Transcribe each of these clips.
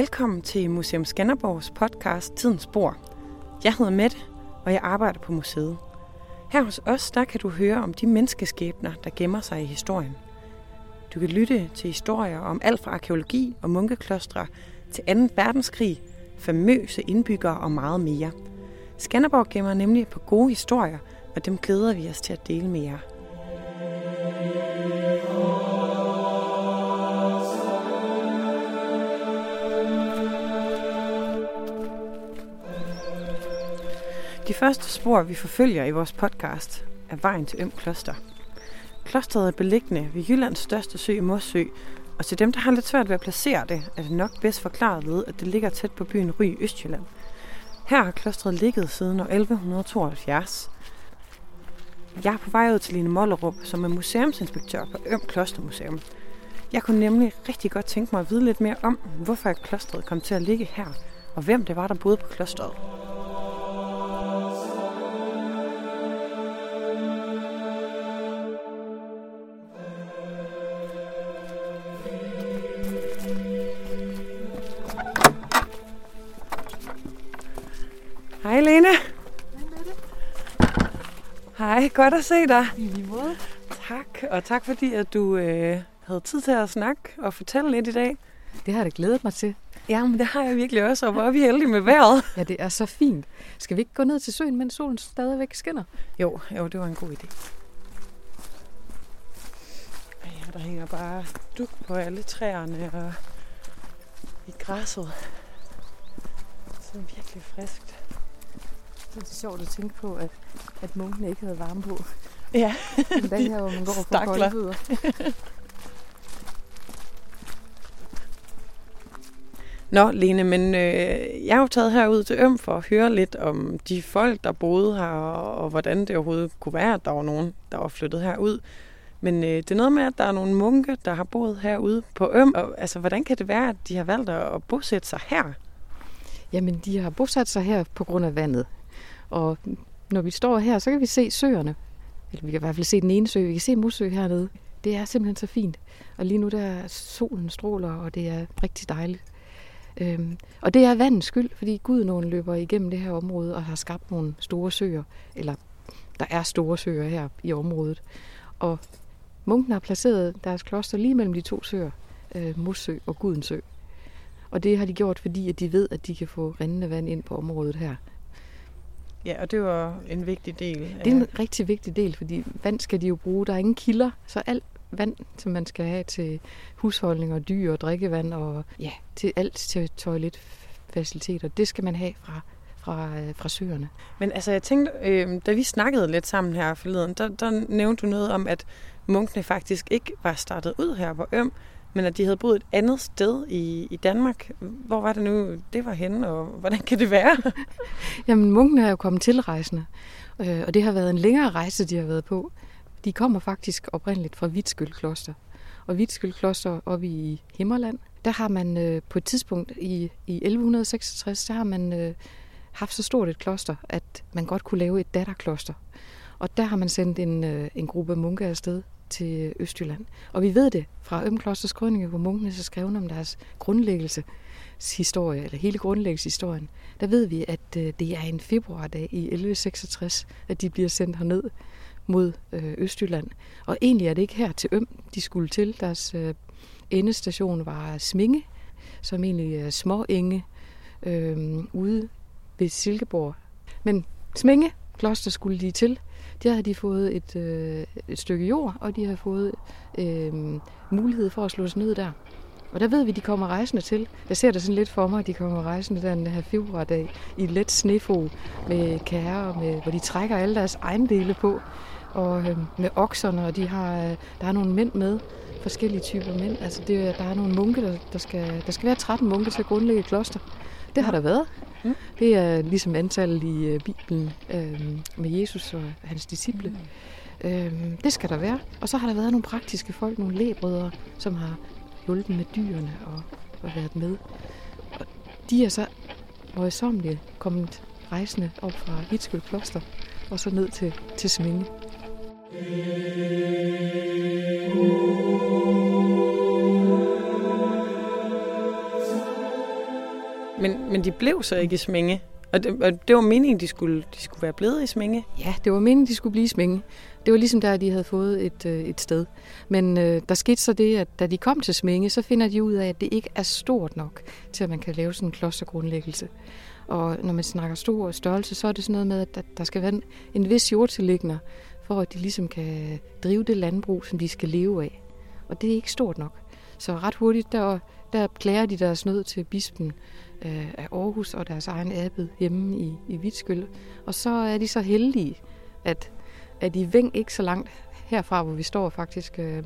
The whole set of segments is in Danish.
Velkommen til Museum Skanderborgs podcast Tidens Spor. Jeg hedder Mette, og jeg arbejder på museet. Her hos os, der kan du høre om de menneskeskæbner, der gemmer sig i historien. Du kan lytte til historier om alt fra arkeologi og munkeklostre til 2. verdenskrig, famøse indbyggere og meget mere. Skanderborg gemmer nemlig på gode historier, og dem glæder vi os til at dele med jer. De første spor, vi forfølger i vores podcast, er vejen til Øm Kloster. Klosteret er beliggende ved Jyllands største sø, Mossø, og til dem, der har lidt svært ved at placere det, er det nok bedst forklaret ved, at det ligger tæt på byen Ry i Østjylland. Her har klostret ligget siden år 1172. Jeg er på vej ud til Line Mollerup, som er museumsinspektør på Øm Klostermuseum. Jeg kunne nemlig rigtig godt tænke mig at vide lidt mere om, hvorfor klostret kom til at ligge her, og hvem det var, der boede på klostret. Hej, godt at se dig. I lige måde. Tak, og tak fordi at du øh, havde tid til at snakke og fortælle lidt i dag. Det har jeg da glædet mig til. Jamen, det har jeg virkelig også, og hvor er vi heldige med vejret. Ja, det er så fint. Skal vi ikke gå ned til søen, mens solen stadigvæk skinner? Jo, jo, det var en god idé. Ja, der hænger bare duk på alle træerne og i græsset. Så er det virkelig friskt. Det er sjovt at tænke på, at, at munkene ikke havde varme på. Ja, Den dag her, hvor man går på Stakler. kolde fødder. Nå, Lene, men øh, jeg er jo taget herud til Øm for at høre lidt om de folk, der boede her, og, og hvordan det overhovedet kunne være, at der var nogen, der var flyttet herud. Men øh, det er noget med, at der er nogle munke, der har boet herude på Øm. Og, altså, hvordan kan det være, at de har valgt at, at bosætte sig her? Jamen, de har bosat sig her på grund af vandet. Og når vi står her, så kan vi se søerne. Eller vi kan i hvert fald se den ene sø. Vi kan se Musø hernede. Det er simpelthen så fint. Og lige nu der er solen stråler, og det er rigtig dejligt. Øhm, og det er vandens skyld, fordi Gudnåen løber igennem det her område og har skabt nogle store søer. Eller der er store søer her i området. Og munkene har placeret deres kloster lige mellem de to søer, øh, Mossø og Gudensø. Og det har de gjort, fordi at de ved, at de kan få rindende vand ind på området her. Ja, og det var en vigtig del. Det er en rigtig vigtig del, fordi vand skal de jo bruge. Der er ingen kilder, så alt vand, som man skal have til husholdning og dyr og drikkevand og ja, til alt til toiletfaciliteter, det skal man have fra, fra, øh, fra søerne. Men altså, jeg tænkte, øh, da vi snakkede lidt sammen her forleden, der, der nævnte du noget om, at munkene faktisk ikke var startet ud her på Øm, men at de havde boet et andet sted i, i Danmark. Hvor var det nu, det var henne, og hvordan kan det være? Jamen, munkene er jo kommet tilrejsende, øh, og det har været en længere rejse, de har været på. De kommer faktisk oprindeligt fra Vitskyld Kloster. Og Vitskyld Kloster oppe i Himmerland, der har man øh, på et tidspunkt i, i 1166, der har man øh, haft så stort et kloster, at man godt kunne lave et datterkloster. Og der har man sendt en, øh, en gruppe munke afsted til Østjylland. Og vi ved det fra Ømklosters krønike, hvor munkene så skrev om deres grundlæggelseshistorie, eller hele grundlæggelseshistorien. Der ved vi, at øh, det er en februardag i 1166, at de bliver sendt herned mod øh, Østjylland. Og egentlig er det ikke her til Øm, de skulle til. Deres øh, endestation var Sminge, som egentlig er små enge øh, ude ved Silkeborg. Men Sminge kloster skulle de til. Der har de fået et, øh, et stykke jord, og de har fået øh, mulighed for at slå sig ned der. Og der ved vi, at de kommer rejsende til. Jeg ser det sådan lidt for mig, at de kommer rejsende der den her februardag i let snefo med kære, med, hvor de trækker alle deres ejendele på. Og øh, med okserne, og de har, øh, der er nogle mænd med, forskellige typer mænd. Altså det, der er nogle munke, der, der, skal, der skal være 13 munke til at grundlægge et kloster. Det har der været. Mm. Det er ligesom antallet i øh, Bibelen øh, med Jesus og hans disciple. Mm. Øh, det skal der være. Og så har der været nogle praktiske folk, nogle læbrødre, som har hjulpet med dyrene og, og været med. Og de er så møjsommeligt kommet rejsende op fra Hitskøl Kloster og så ned til, til Sminge. Men, men de blev så ikke i Sminge? Og det, og det var meningen, de skulle, de skulle være blevet i Sminge? Ja, det var meningen, de skulle blive i Sminge. Det var ligesom der, de havde fået et, øh, et sted. Men øh, der skete så det, at da de kom til Sminge, så finder de ud af, at det ikke er stort nok til, at man kan lave sådan en klostergrundlæggelse. Og når man snakker stor størrelse, så er det sådan noget med, at der skal være en, en vis jordtillægner, for at de ligesom kan drive det landbrug, som de skal leve af. Og det er ikke stort nok. Så ret hurtigt, der, der klager de deres nød til bispen øh, af Aarhus og deres egen abbed hjemme i, i Vitskyld. Og så er de så heldige, at, at i Veng ikke så langt herfra, hvor vi står faktisk, øh,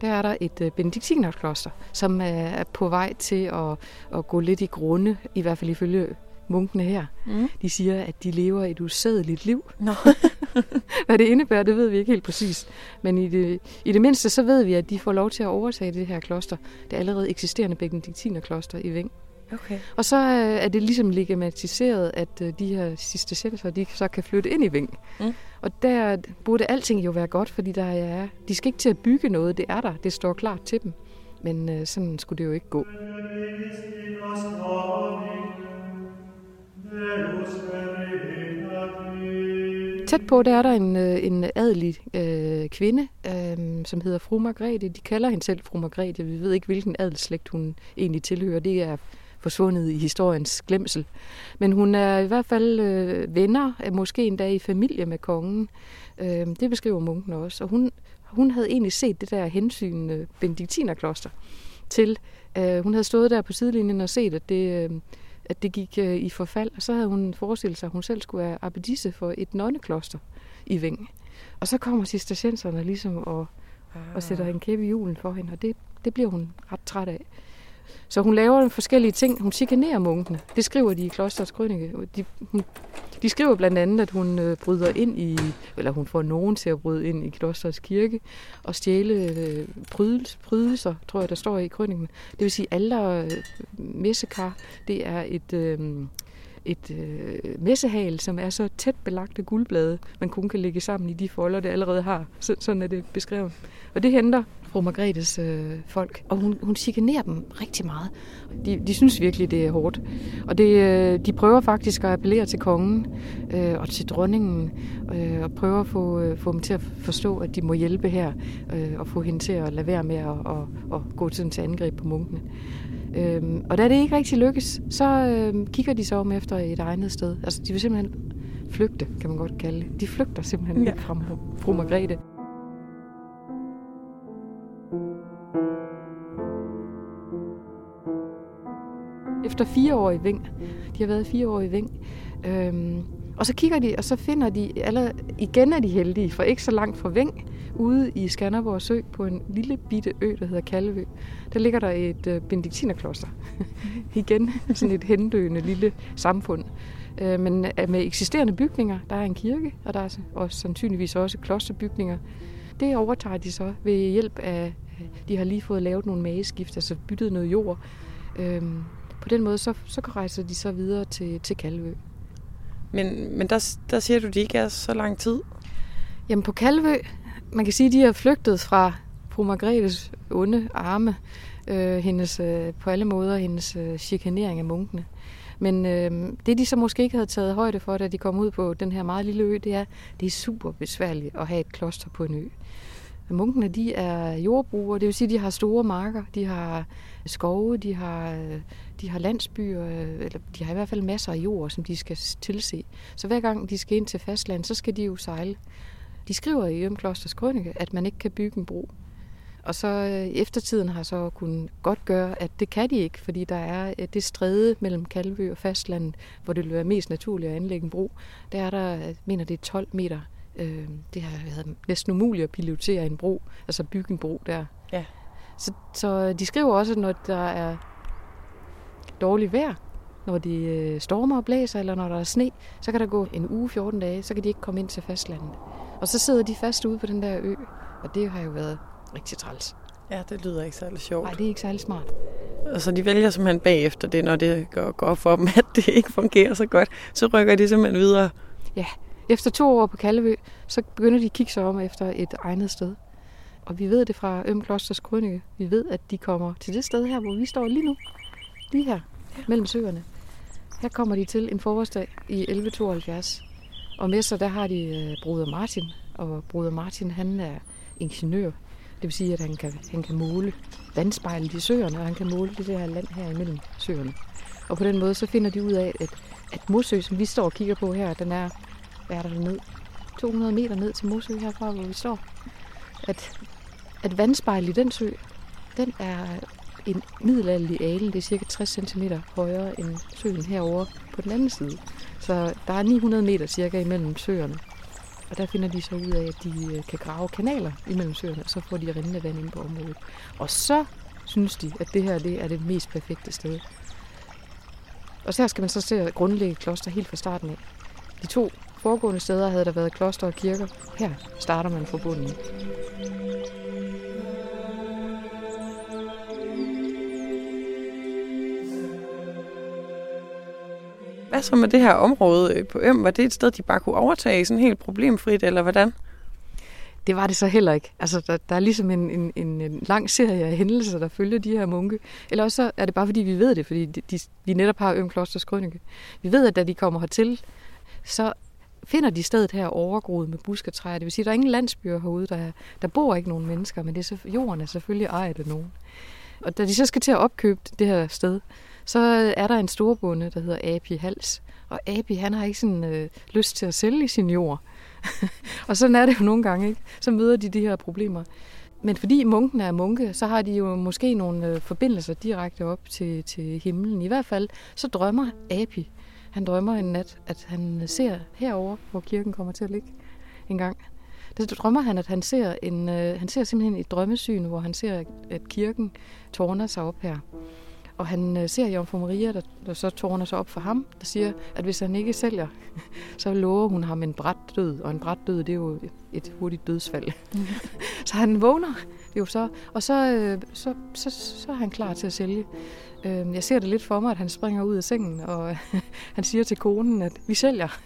der er der et øh, benediktinerkloster, som er på vej til at, at gå lidt i grunde, i hvert fald ifølge munkene her. Mm. De siger, at de lever et usædeligt liv. Nå. Hvad det indebærer, det ved vi ikke helt præcis. Men i det, i det mindste, så ved vi, at de får lov til at overtage det her kloster. Det allerede eksisterende benediktinerkloster i Veng. Okay. Og så øh, er det ligesom legitimiseret, at øh, de her sidste selvser, de så kan flytte ind i Ving. Mm. Og der burde alting jo være godt, fordi der er, de skal ikke til at bygge noget, det er der, det står klart til dem. Men øh, sådan skulle det jo ikke gå. Tæt på, der er der en, øh, en adelig øh, kvinde, øh, som hedder fru Margrethe. De kalder hende selv fru Margrethe. Vi ved ikke, hvilken adelsslægt hun egentlig tilhører. Det er forsvundet i historiens glemsel. Men hun er i hvert fald øh, venner, øh, måske endda i familie med kongen. Øh, det beskriver munken også. Og hun, hun havde egentlig set det der hensyn øh, benediktinerkloster til. Øh, hun havde stået der på sidelinjen og set, at det... Øh, at det gik øh, i forfald, og så havde hun forestillet sig, at hun selv skulle være abbedisse for et nonnekloster i Ving. Og så kommer cistercienserne ligesom og, ah. og sætter en kæppe i julen for hende, og det, det bliver hun ret træt af. Så hun laver forskellige ting. Hun chikanerer munkene. Det skriver de i klosterets Krønike. De, hun, de skriver blandt andet, at hun øh, bryder ind i, eller hun får nogen til at bryde ind i klosterets kirke og stjæle øh, prydels, prydelser, tror jeg, der står i krønningen. Det vil sige, alle øh, messekar, det er et... Øh, et øh, messehal, som er så tæt belagt af guldblade, man kun kan lægge sammen i de folder, det allerede har. Så, sådan er det beskrevet. Og det henter fru Margrethes øh, folk, og hun, hun chikanerer dem rigtig meget. De, de synes virkelig, det er hårdt. Og det, øh, de prøver faktisk at appellere til kongen øh, og til dronningen, øh, og prøver at få, øh, få dem til at forstå, at de må hjælpe her, øh, og få hende til at lade være med at, og, og gå til, til angreb på munkene. Øhm, og da det ikke rigtig lykkes, så øh, kigger de så om efter et egnet sted. Altså, de vil simpelthen flygte, kan man godt kalde det. De flygter simpelthen ja. fra fru Margrethe. Efter fire år i Ving, de har været fire år i Ving, øhm, og så kigger de, og så finder de, eller igen er de heldige, for ikke så langt fra Ving, ude i Skanderborg Sø på en lille bitte ø, der hedder Kalvø. Der ligger der et øh, benediktinerkloster. igen sådan et hendøende lille samfund. Øh, men øh, med eksisterende bygninger, der er en kirke, og der er også sandsynligvis også klosterbygninger. Det overtager de så ved hjælp af, øh, de har lige fået lavet nogle mageskift, altså byttet noget jord. Øhm, på den måde, så, så rejser de så videre til, til Kalvø. Men, men der, der siger du, de ikke er så lang tid? Jamen på Kalvø, man kan sige, at de har flygtet fra fru Margrethes onde arme, øh, hendes, øh, på alle måder hendes øh, chikanering af munkene. Men øh, det, de så måske ikke havde taget højde for, da de kom ud på den her meget lille ø, det er, det er super besværligt at have et kloster på en ø. Munkene, de er jordbrugere, det vil sige, at de har store marker, de har skove, de har, de har landsbyer, eller de har i hvert fald masser af jord, som de skal tilse. Så hver gang de skal ind til fastland, så skal de jo sejle. De skriver i Ømklosters Krønike, at man ikke kan bygge en bro. Og så øh, eftertiden har så kunnet godt gøre, at det kan de ikke, fordi der er øh, det stræde mellem Kalvø og fastlandet, hvor det vil være mest naturligt at anlægge en bro. Der er der, øh, mener det er 12 meter. Øh, det har været næsten umuligt at pilotere en bro, altså bygge en bro der. Ja. Så, så de skriver også, når der er dårligt vejr, når de øh, stormer og blæser, eller når der er sne, så kan der gå en uge, 14 dage, så kan de ikke komme ind til fastlandet. Og så sidder de fast ude på den der ø, og det har jo været rigtig træls. Ja, det lyder ikke særlig sjovt. Nej, det er ikke særlig smart. Og så de vælger simpelthen bagefter det, når det går, går for dem, at det ikke fungerer så godt. Så rykker de simpelthen videre. Ja, efter to år på Kalvø, så begynder de at kigge sig om efter et egnet sted. Og vi ved det fra Øm Klosters Krønike. Vi ved, at de kommer til det sted her, hvor vi står lige nu. Lige her, ja. mellem søerne. Her kommer de til en forårsdag i 1172. Og med sig der har de øh, bruder Martin, og bruder Martin han er ingeniør. Det vil sige, at han kan, han kan måle vandspejlet i søerne, og han kan måle det her land her imellem søerne. Og på den måde så finder de ud af, at, at Mosø, som vi står og kigger på her, den er, hvad er der ned? 200 meter ned til Mosø herfra, hvor vi står. At, at vandspejlet i den sø, den er en middelalderlig alen. Det er cirka 60 cm højere end søen herover på den anden side. Så der er 900 meter cirka imellem søerne. Og der finder de så ud af, at de øh, kan grave kanaler imellem søerne, og så får de rindende vand ind på området. Og så synes de, at det her det er det mest perfekte sted. Og så her skal man så se grundlægge kloster helt fra starten af. De to foregående steder havde der været kloster og kirker. Her starter man fra bunden. Hvad så med det her område øh, på Øm? Var det et sted, de bare kunne overtage sådan helt problemfrit, eller hvordan? Det var det så heller ikke. Altså, der, der er ligesom en, en, en, en lang serie af hændelser, der følger de her munke. Eller også er det bare, fordi vi ved det, fordi de, de, de netop har Øm Klosters krønike. Vi ved, at da de kommer hertil, så finder de stedet her overgroet med busketræer. Det vil sige, at der er ingen landsbyer herude, der, der bor ikke nogen mennesker, men det er så, jorden er selvfølgelig ejet af nogen. Og da de så skal til at opkøbe det her sted, så er der en storbonde, der hedder Abi Hals. Og Abi, han har ikke sådan øh, lyst til at sælge sin jord. og sådan er det jo nogle gange, ikke? Så møder de de her problemer. Men fordi munken er munke, så har de jo måske nogle øh, forbindelser direkte op til, til himlen. I hvert fald så drømmer Abi. Han drømmer en nat, at han ser herover, hvor kirken kommer til at ligge en gang. Der drømmer han, at han ser, en, øh, han ser simpelthen et drømmesyn, hvor han ser, at kirken tårner sig op her. Og han øh, ser Jomfru Maria, der, der så tårner sig op for ham, der siger, at hvis han ikke sælger, så lover hun ham en bræt død. Og en bræt død, det er jo et hurtigt dødsfald. Mm. så han vågner jo så, og så, øh, så, så, så er han klar til at sælge. Øh, jeg ser det lidt for mig, at han springer ud af sengen, og han siger til konen, at vi sælger.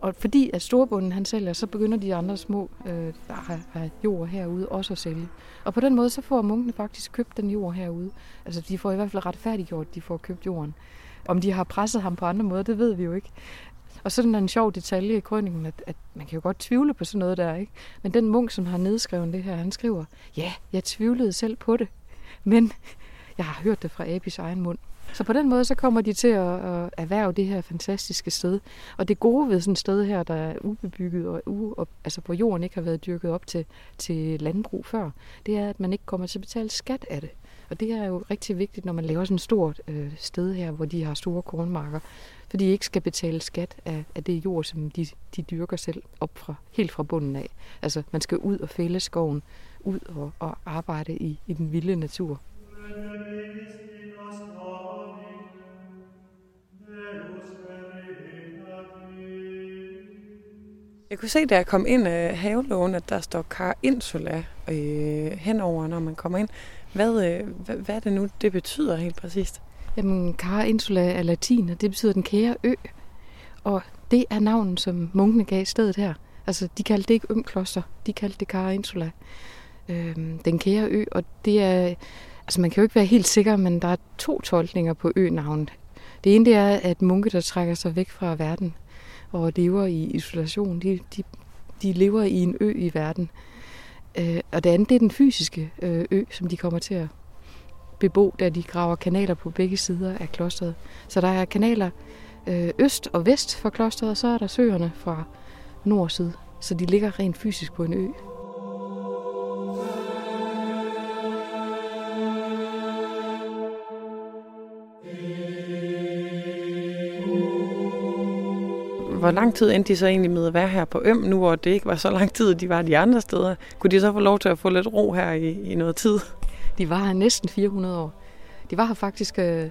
Og fordi at storbunden han sælger, så begynder de andre små, øh, der har, har jord herude, også at sælge. Og på den måde, så får munkene faktisk købt den jord herude. Altså, de får i hvert fald retfærdiggjort, at de får købt jorden. Om de har presset ham på andre måder, det ved vi jo ikke. Og sådan en sjov detalje i krønningen, at, at man kan jo godt tvivle på sådan noget der, ikke? Men den munk, som har nedskrevet det her, han skriver, ja, jeg tvivlede selv på det, men jeg har hørt det fra Abis egen mund. Så på den måde, så kommer de til at, at erhverve det her fantastiske sted. Og det gode ved sådan et sted her, der er ubebygget, og u, og, altså hvor jorden ikke har været dyrket op til, til landbrug før, det er, at man ikke kommer til at betale skat af det. Og det er jo rigtig vigtigt, når man laver sådan et stort øh, sted her, hvor de har store kornmarker, for de ikke skal betale skat af, af det jord, som de, de dyrker selv op fra, helt fra bunden af. Altså, man skal ud og fælde skoven, ud og, og arbejde i, i den vilde natur. Jeg kunne se, da jeg kom ind af havelågen, at der står Car Insula øh, henover, når man kommer ind. Hvad, øh, hvad, hvad er det nu, det betyder helt præcist? Jamen, Car Insula er latin, og det betyder den kære ø. Og det er navnet, som munkene gav stedet her. Altså, de kaldte det ikke Ømkloster, de kaldte det Car Insula. Øh, den kære ø, og det er... Altså, man kan jo ikke være helt sikker, men der er to tolkninger på ø-navnet. Det ene det er, at munke, der trækker sig væk fra verden, og lever i isolation. De, de, de lever i en ø i verden. Øh, og det andet, det er den fysiske øh, ø, som de kommer til at bebo, da de graver kanaler på begge sider af klosteret. Så der er kanaler øh, øst og vest for klosteret, og så er der søerne fra nord og syd. Så de ligger rent fysisk på en ø. Hvor lang tid endte de så egentlig med at være her på Øm, nu hvor det ikke var så lang tid, de var de andre steder? Kunne de så få lov til at få lidt ro her i, i noget tid? De var her næsten 400 år. De var her faktisk øh,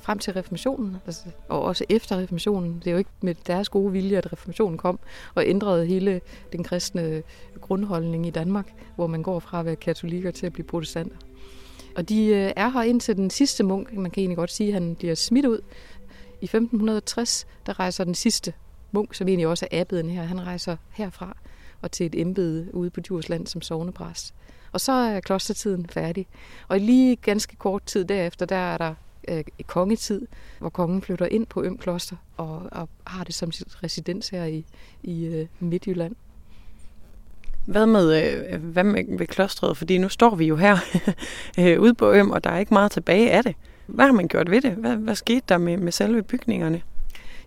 frem til reformationen, altså, og også efter reformationen. Det er jo ikke med deres gode vilje, at reformationen kom og ændrede hele den kristne grundholdning i Danmark, hvor man går fra at være katolikker til at blive protestanter. Og de øh, er her indtil den sidste munk, man kan egentlig godt sige, at han bliver smidt ud. I 1560, der rejser den sidste Munk, som egentlig også er abbeden her, han rejser herfra og til et embede ude på Djursland som sovnepræst. Og så er klostertiden færdig. Og lige ganske kort tid derefter, der er der øh, kongetid, hvor kongen flytter ind på Øm Kloster og, og har det som sit residens her i, i øh, Midtjylland. Hvad med, øh, hvad med ved klostret? Fordi nu står vi jo her øh, ude på Øm, og der er ikke meget tilbage af det. Hvad har man gjort ved det? Hvad, hvad skete der med, med selve bygningerne?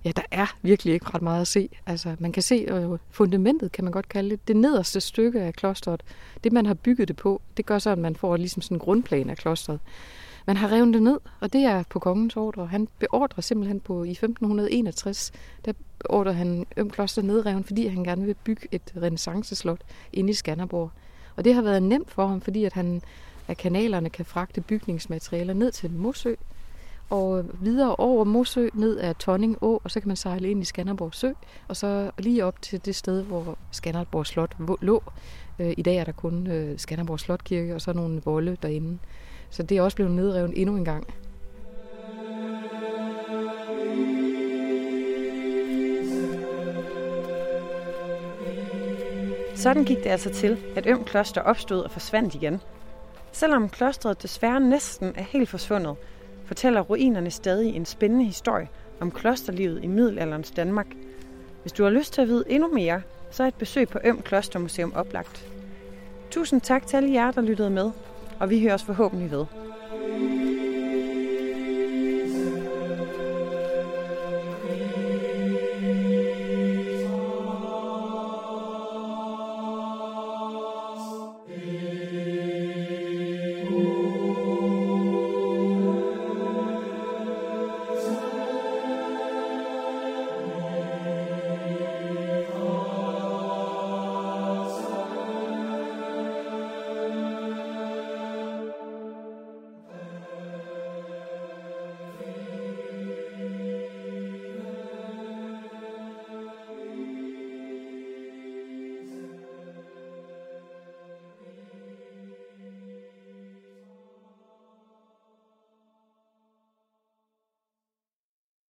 Ja, der er virkelig ikke ret meget at se. Altså, man kan se øh, fundamentet, kan man godt kalde det. Det nederste stykke af klosteret, det man har bygget det på, det gør så, at man får ligesom sådan en grundplan af klosteret. Man har revet det ned, og det er på kongens ordre. Han beordrer simpelthen på i 1561, der beordrer han Øm Kloster nedreven, fordi han gerne vil bygge et renaissanceslot inde i Skanderborg. Og det har været nemt for ham, fordi at han af kanalerne kan fragte bygningsmaterialer ned til Mosø, og videre over Mosø ned ad Tonning Å, og så kan man sejle ind i Skanderborg Sø, og så lige op til det sted, hvor Skanderborg Slot lå. Øh, I dag er der kun øh, Skanderborg Slotkirke og så nogle volde derinde. Så det er også blevet nedrevet endnu en gang. Sådan gik det altså til, at Øm Kloster opstod og forsvandt igen. Selvom klostret desværre næsten er helt forsvundet, fortæller ruinerne stadig en spændende historie om klosterlivet i middelalderens Danmark. Hvis du har lyst til at vide endnu mere, så er et besøg på Øm Klostermuseum oplagt. Tusind tak til alle jer, der lyttede med, og vi høres forhåbentlig ved.